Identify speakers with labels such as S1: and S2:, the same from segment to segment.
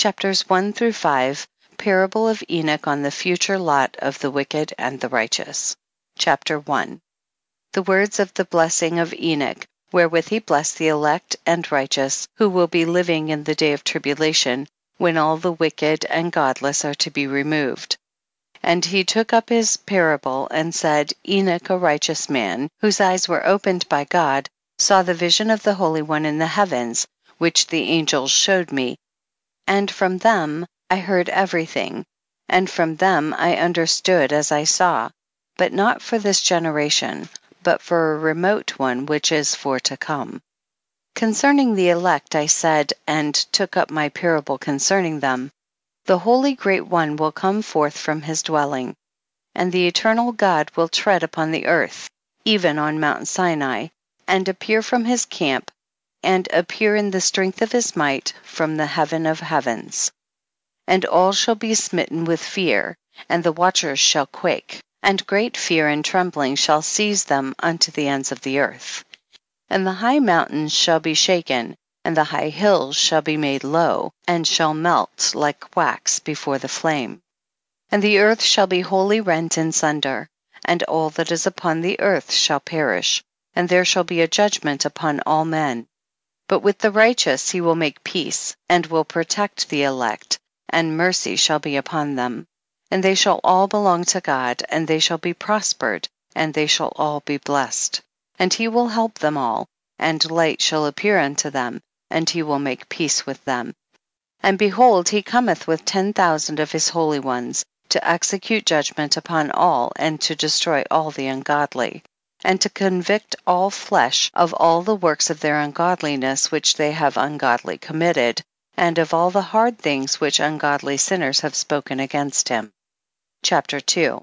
S1: CHAPTERS 1 5. PARABLE OF ENOCH ON THE FUTURE LOT OF THE WICKED AND THE RIGHTEOUS. CHAPTER I. The words of the blessing of Enoch, wherewith he blessed the elect and righteous, who will be living in the day of tribulation, when all the wicked and godless are to be removed. 2. And he took up his parable and said, Enoch a righteous man, whose eyes were opened by God, saw the vision of the Holy One in the heavens, which the angels showed me, and from them I heard everything, and from them I understood as I saw, but not for this generation, but for a remote one which is for to come. 3. Concerning the elect I said, and took up my parable concerning them, the holy great one will come forth from his dwelling, and the eternal God will tread upon the earth, even on mount Sinai, and appear from his camp, and appear in the strength of his might from the heaven of heavens. 4. And all shall be smitten with fear, and the watchers shall quake, and great fear and trembling shall seize them unto the ends of the earth. 5. And the high mountains shall be shaken, and the high hills shall be made low, and shall melt like wax before the flame. 6. And the earth shall be wholly rent in sunder, and all that is upon the earth shall perish, and there shall be a judgment upon all men. 7. But with the righteous he will make peace, and will protect the elect, and mercy shall be upon them. And they shall all belong to God, and they shall be prospered, and they shall all be blessed. And he will help them all, and light shall appear unto them, and he will make peace with them. And behold he cometh with ten thousand of his holy ones, to execute judgment upon all and to destroy all the ungodly, and to convict all flesh of all the works of their ungodliness which they have ungodly committed, and of all the hard things which ungodly sinners have spoken against him. CHAPTER II.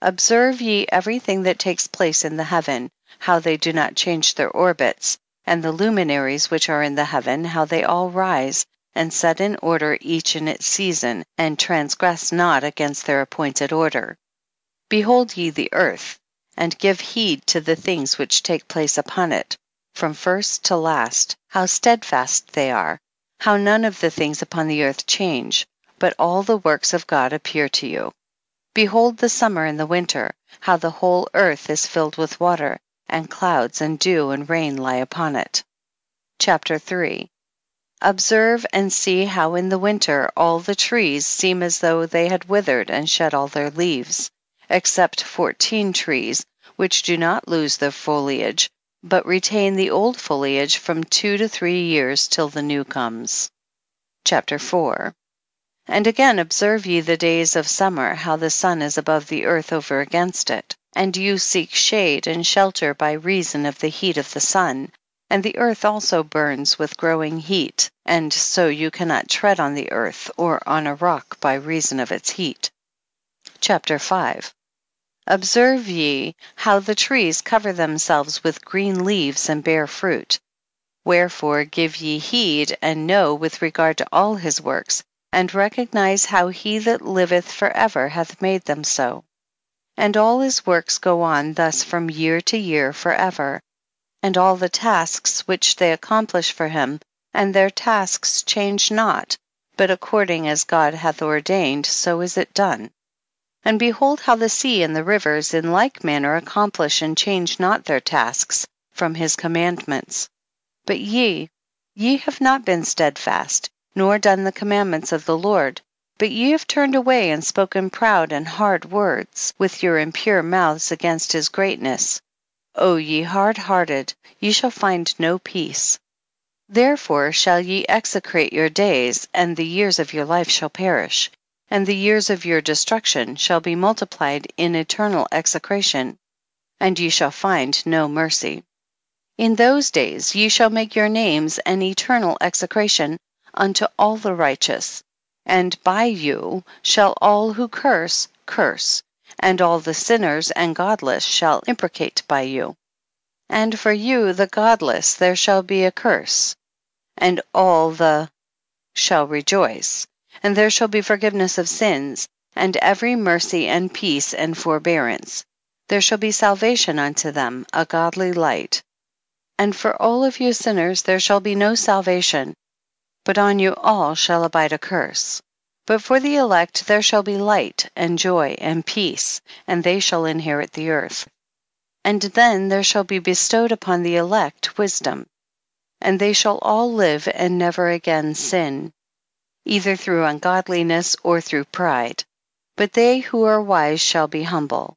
S1: Observe ye every thing that takes place in the heaven, how they do not change their orbits, and the luminaries which are in the heaven how they all rise, and set in order each in its season, and transgress not against their appointed order. Behold ye the earth, and give heed to the things which take place upon it, from first to last, how steadfast they are, how none of the things upon the earth change, but all the works of God appear to you. Behold the summer and the winter, how the whole earth is filled with water, and clouds and dew and rain lie upon it. CHAPTER III. Observe and see how in the winter all the trees seem as though they had withered and shed all their leaves, except fourteen trees, which do not lose their foliage, but retain the old foliage from two to three years till the new comes. CHAPTER IV. And again observe ye the days of summer, how the sun is above the earth over against it, and you seek shade and shelter by reason of the heat of the sun, and the earth also burns with growing heat, and so you cannot tread on the earth or on a rock by reason of its heat. CHAPTER V. Observe ye how the trees cover themselves with green leaves and bear fruit. Wherefore give ye heed and know with regard to all his works, and recognize how he that liveth for ever hath made them so. And all his works go on thus from year to year for ever, and all the tasks which they accomplish for him, and their tasks change not, but according as God hath ordained so is it done. And behold how the sea and the rivers in like manner accomplish and change not their tasks from his commandments. But ye, ye have not been steadfast, nor done the commandments of the Lord, but ye have turned away and spoken proud and hard words with your impure mouths against his greatness. O ye hard hearted, ye shall find no peace. Therefore shall ye execrate your days, and the years of your life shall perish, and the years of your destruction shall be multiplied in eternal execration, and ye shall find no mercy. In those days ye shall make your names an eternal execration unto all the righteous, and by you shall all who curse, curse, and all the sinners and godless shall imprecate by you. And for you the godless there shall be a curse, and all the shall rejoice, and there shall be forgiveness of sins, and every mercy and peace and forbearance. There shall be salvation unto them, a godly light. And for all of you sinners there shall be no salvation, but on you all shall abide a curse. But for the elect there shall be light and joy and peace, and they shall inherit the earth. And then there shall be bestowed upon the elect wisdom, and they shall all live and never again sin, either through ungodliness or through pride. But they who are wise shall be humble.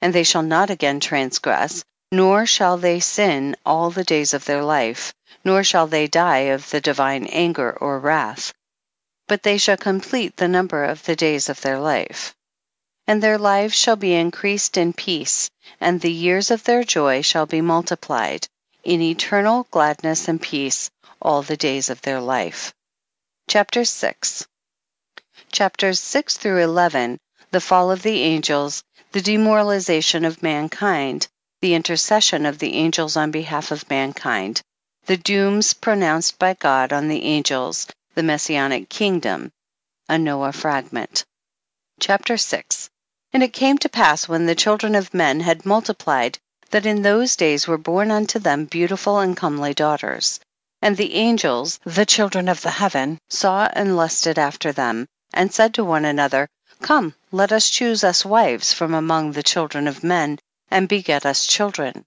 S1: And they shall not again transgress, nor shall they sin all the days of their life, nor shall they die of the divine anger or wrath, but they shall complete the number of the days of their life. And their lives shall be increased in peace, and the years of their joy shall be multiplied, in eternal gladness and peace all the days of their life. Chapter 6 Chapters 6 through 11 The fall of the angels, the demoralization of mankind, the intercession of the angels on behalf of mankind, the dooms pronounced by God on the angels, the Messianic kingdom, a Noah fragment. CHAPTER 6 And it came to pass when the children of men had multiplied, that in those days were born unto them beautiful and comely daughters. And the angels, the children of the heaven, saw and lusted after them, and said to one another, Come, let us choose us wives from among the children of men, and beget us children.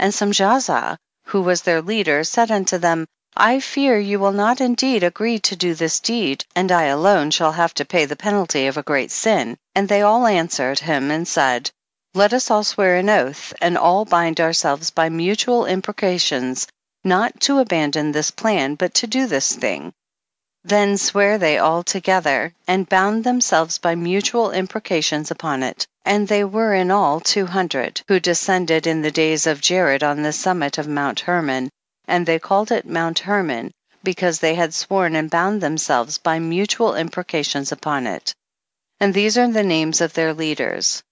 S1: And Samjaza, who was their leader, said unto them, I fear you will not indeed agree to do this deed, and I alone shall have to pay the penalty of a great sin. And they all answered him and said, Let us all swear an oath, and all bind ourselves by mutual imprecations, not to abandon this plan, but to do this thing. Then sware they all together, and bound themselves by mutual imprecations upon it. And they were in all two hundred, who descended in the days of Jared on the summit of Mount Hermon, and they called it Mount Hermon, because they had sworn and bound themselves by mutual imprecations upon it. And these are the names of their leaders.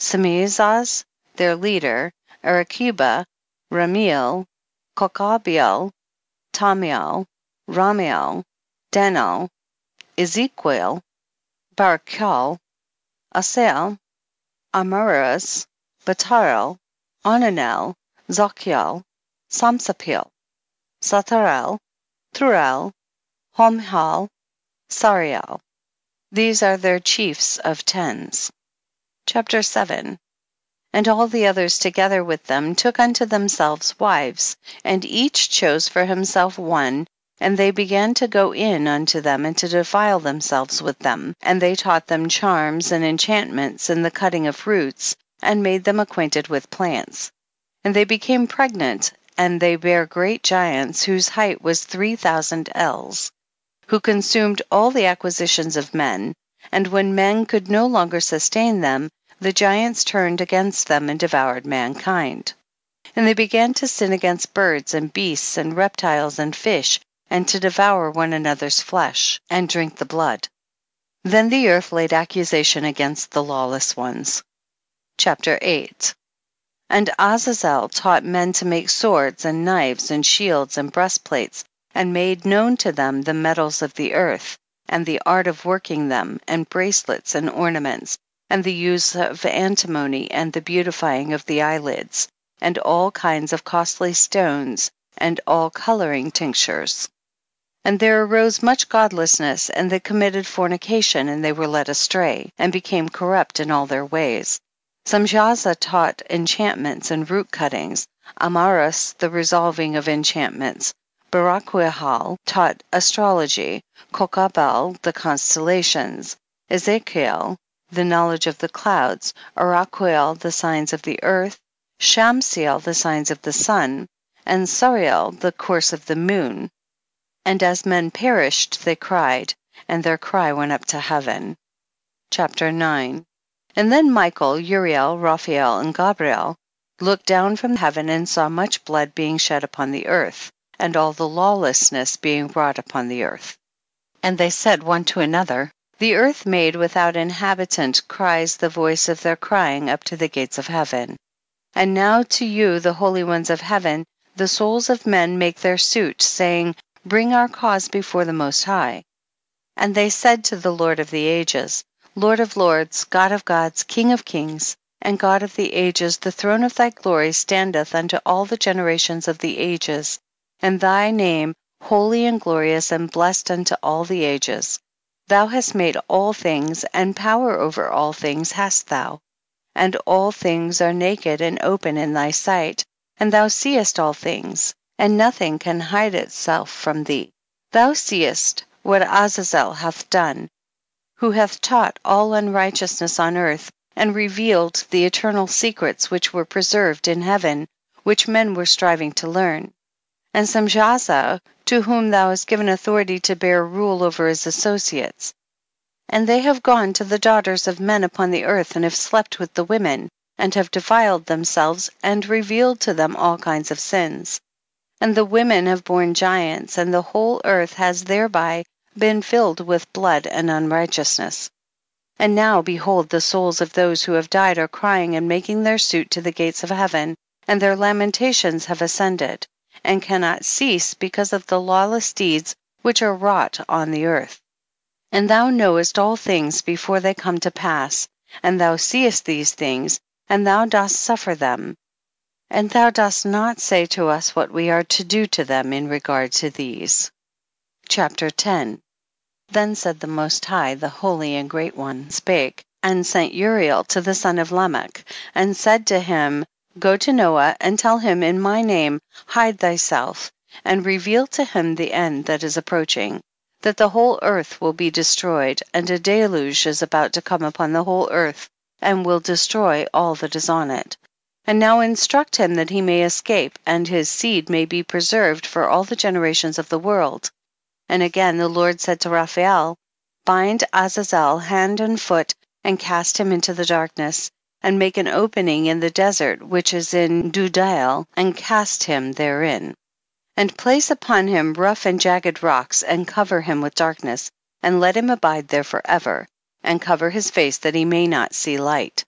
S1: Samezaz, their leader, Arachiba, Ramiel, Kokabiel, Tamiel, Ramiel, Denal, Ezekiel, Barachel, Asael, Amaras, Batarel, Onanel, Zokiel, Samsapeel, Satarel, Turel, Homhal, Sariel. These are their chiefs of tens. Chapter 7 And all the others together with them took unto themselves wives, and each chose for himself one, and they began to go in unto them and to defile themselves with them, and they taught them charms and enchantments and the cutting of roots, and made them acquainted with plants. And they became pregnant, and they bare great giants, whose height was three thousand ells, who consumed all the acquisitions of men, and when men could no longer sustain them, the giants turned against them and devoured mankind. And they began to sin against birds and beasts and reptiles and fish, and to devour one another's flesh, and drink the blood. Then the earth laid accusation against the lawless ones. CHAPTER 8 And Azazel taught men to make swords and knives and shields and breastplates, and made known to them the metals of the earth, and the art of working them, and bracelets and ornaments, and the use of antimony and the beautifying of the eyelids, and all kinds of costly stones, and all coloring tinctures. And there arose much godlessness, and they committed fornication, and they were led astray, and became corrupt in all their ways. Samjaza taught enchantments and root cuttings, Amaras the resolving of enchantments, Baraquahal taught astrology, Kokabel the constellations, Ezekiel the knowledge of the clouds, Araqiel the signs of the earth, Shamsiel the signs of the sun, and Sariel the course of the moon. And as men perished they cried, and their cry went up to heaven. CHAPTER 9. And then Michael, Uriel, Raphael and Gabriel looked down from heaven and saw much blood being shed upon the earth, and all the lawlessness being wrought upon the earth. And they said one to another, the earth made without inhabitant cries the voice of their crying up to the gates of heaven. And now to you, the holy ones of heaven, the souls of men make their suit, saying, bring our cause before the Most High. And they said to the Lord of the ages, Lord of lords, God of gods, King of kings, and God of the ages, the throne of thy glory standeth unto all the generations of the ages, and thy name holy and glorious and blessed unto all the ages. Thou hast made all things, and power over all things hast thou. And all things are naked and open in thy sight, and thou seest all things, and nothing can hide itself from thee. Thou seest what Azazel hath done, who hath taught all unrighteousness on earth, and revealed the eternal secrets which were preserved in heaven, which men were striving to learn and Semjaza, to whom thou hast given authority to bear rule over his associates. 10. And they have gone to the daughters of men upon the earth, and have slept with the women, and have defiled themselves, and revealed to them all kinds of sins. And the women have borne giants, and the whole earth has thereby been filled with blood and unrighteousness. 11. And now behold the souls of those who have died are crying and making their suit to the gates of heaven, and their lamentations have ascended and cannot cease because of the lawless deeds which are wrought on the earth. And thou knowest all things before they come to pass, and thou seest these things, and thou dost suffer them, and thou dost not say to us what we are to do to them in regard to these. CHAPTER X. Then said the Most High, the Holy and Great One, spake, and sent Uriel to the son of Lamech, and said to him, Go to Noah and tell him in my name, hide thyself, and reveal to him the end that is approaching, that the whole earth will be destroyed, and a deluge is about to come upon the whole earth, and will destroy all that is on it. And now instruct him that he may escape, and his seed may be preserved for all the generations of the world. And again the Lord said to Raphael, bind Azazel hand and foot, and cast him into the darkness and make an opening in the desert which is in Dudael, and cast him therein. And place upon him rough and jagged rocks, and cover him with darkness, and let him abide there for ever, and cover his face that he may not see light.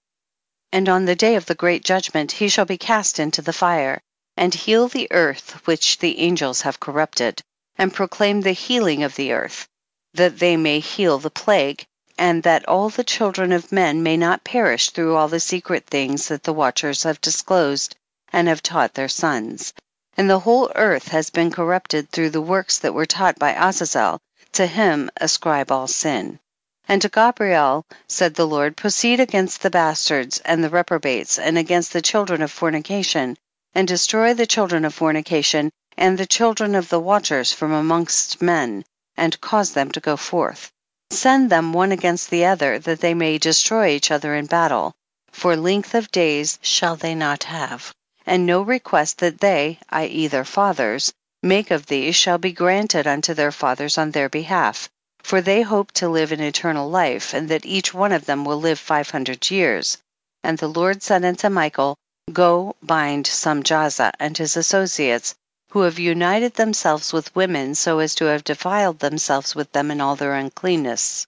S1: And on the day of the great judgment he shall be cast into the fire, and heal the earth which the angels have corrupted, and proclaim the healing of the earth, that they may heal the plague, and that all the children of men may not perish through all the secret things that the watchers have disclosed and have taught their sons. And the whole earth has been corrupted through the works that were taught by Azazel, to him ascribe all sin. And to Gabriel said the Lord, proceed against the bastards and the reprobates, and against the children of fornication, and destroy the children of fornication and the children of the watchers from amongst men, and cause them to go forth Send them one against the other, that they may destroy each other in battle, for length of days shall they not have, and no request that they, i.e. their fathers, make of thee shall be granted unto their fathers on their behalf, for they hope to live an eternal life, and that each one of them will live five hundred years. And the Lord said unto Michael, go bind Samjaza and his associates, who have united themselves with women so as to have defiled themselves with them in all their uncleanness.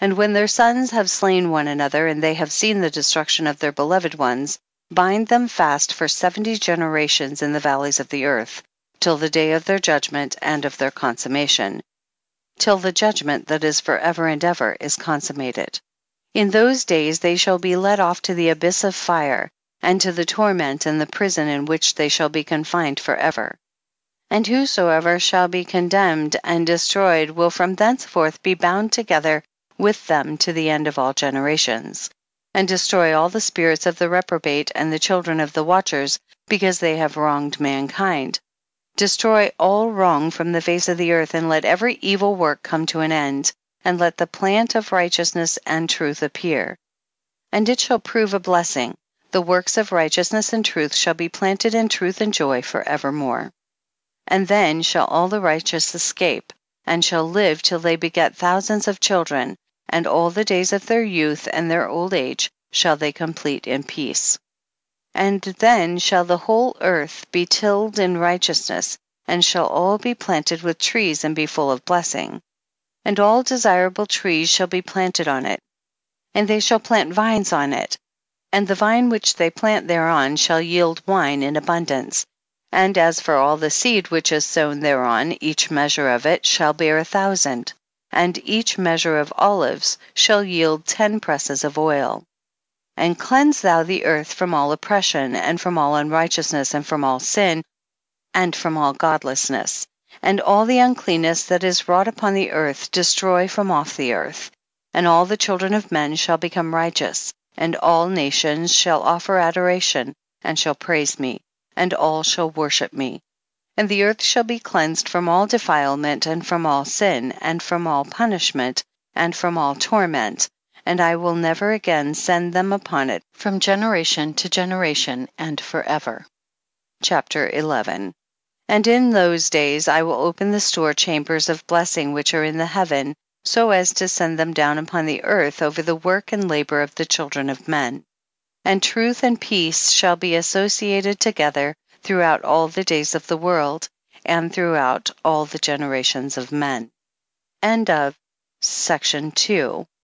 S1: And when their sons have slain one another, and they have seen the destruction of their beloved ones, bind them fast for seventy generations in the valleys of the earth, till the day of their judgment and of their consummation, till the judgment that is for ever and ever is consummated. In those days they shall be led off to the abyss of fire, and to the torment and the prison in which they shall be confined for ever. And whosoever shall be condemned and destroyed will from thenceforth be bound together with them to the end of all generations, and destroy all the spirits of the reprobate and the children of the watchers, because they have wronged mankind. Destroy all wrong from the face of the earth, and let every evil work come to an end, and let the plant of righteousness and truth appear. And it shall prove a blessing the works of righteousness and truth shall be planted in truth and joy for evermore. And then shall all the righteous escape, and shall live till they beget thousands of children, and all the days of their youth and their old age shall they complete in peace. And then shall the whole earth be tilled in righteousness, and shall all be planted with trees and be full of blessing. And all desirable trees shall be planted on it, and they shall plant vines on it, and the vine which they plant thereon shall yield wine in abundance. And as for all the seed which is sown thereon, each measure of it shall bear a thousand, and each measure of olives shall yield ten presses of oil. And cleanse thou the earth from all oppression, and from all unrighteousness, and from all sin, and from all godlessness. and all the uncleanness that is wrought upon the earth destroy from off the earth. And all the children of men shall become righteous, and all nations shall offer adoration and shall praise me, and all shall worship me. 21. And the earth shall be cleansed from all defilement and from all sin, and from all punishment and from all torment, and I will never again send them upon it from generation to generation and forever. CHAPTER XI. And in those days I will open the store chambers of blessing which are in the heaven, so as to send them down upon the earth over the work and labor of the children of men. 22. And truth and peace shall be associated together throughout all the days of the world, and throughout all the generations of men.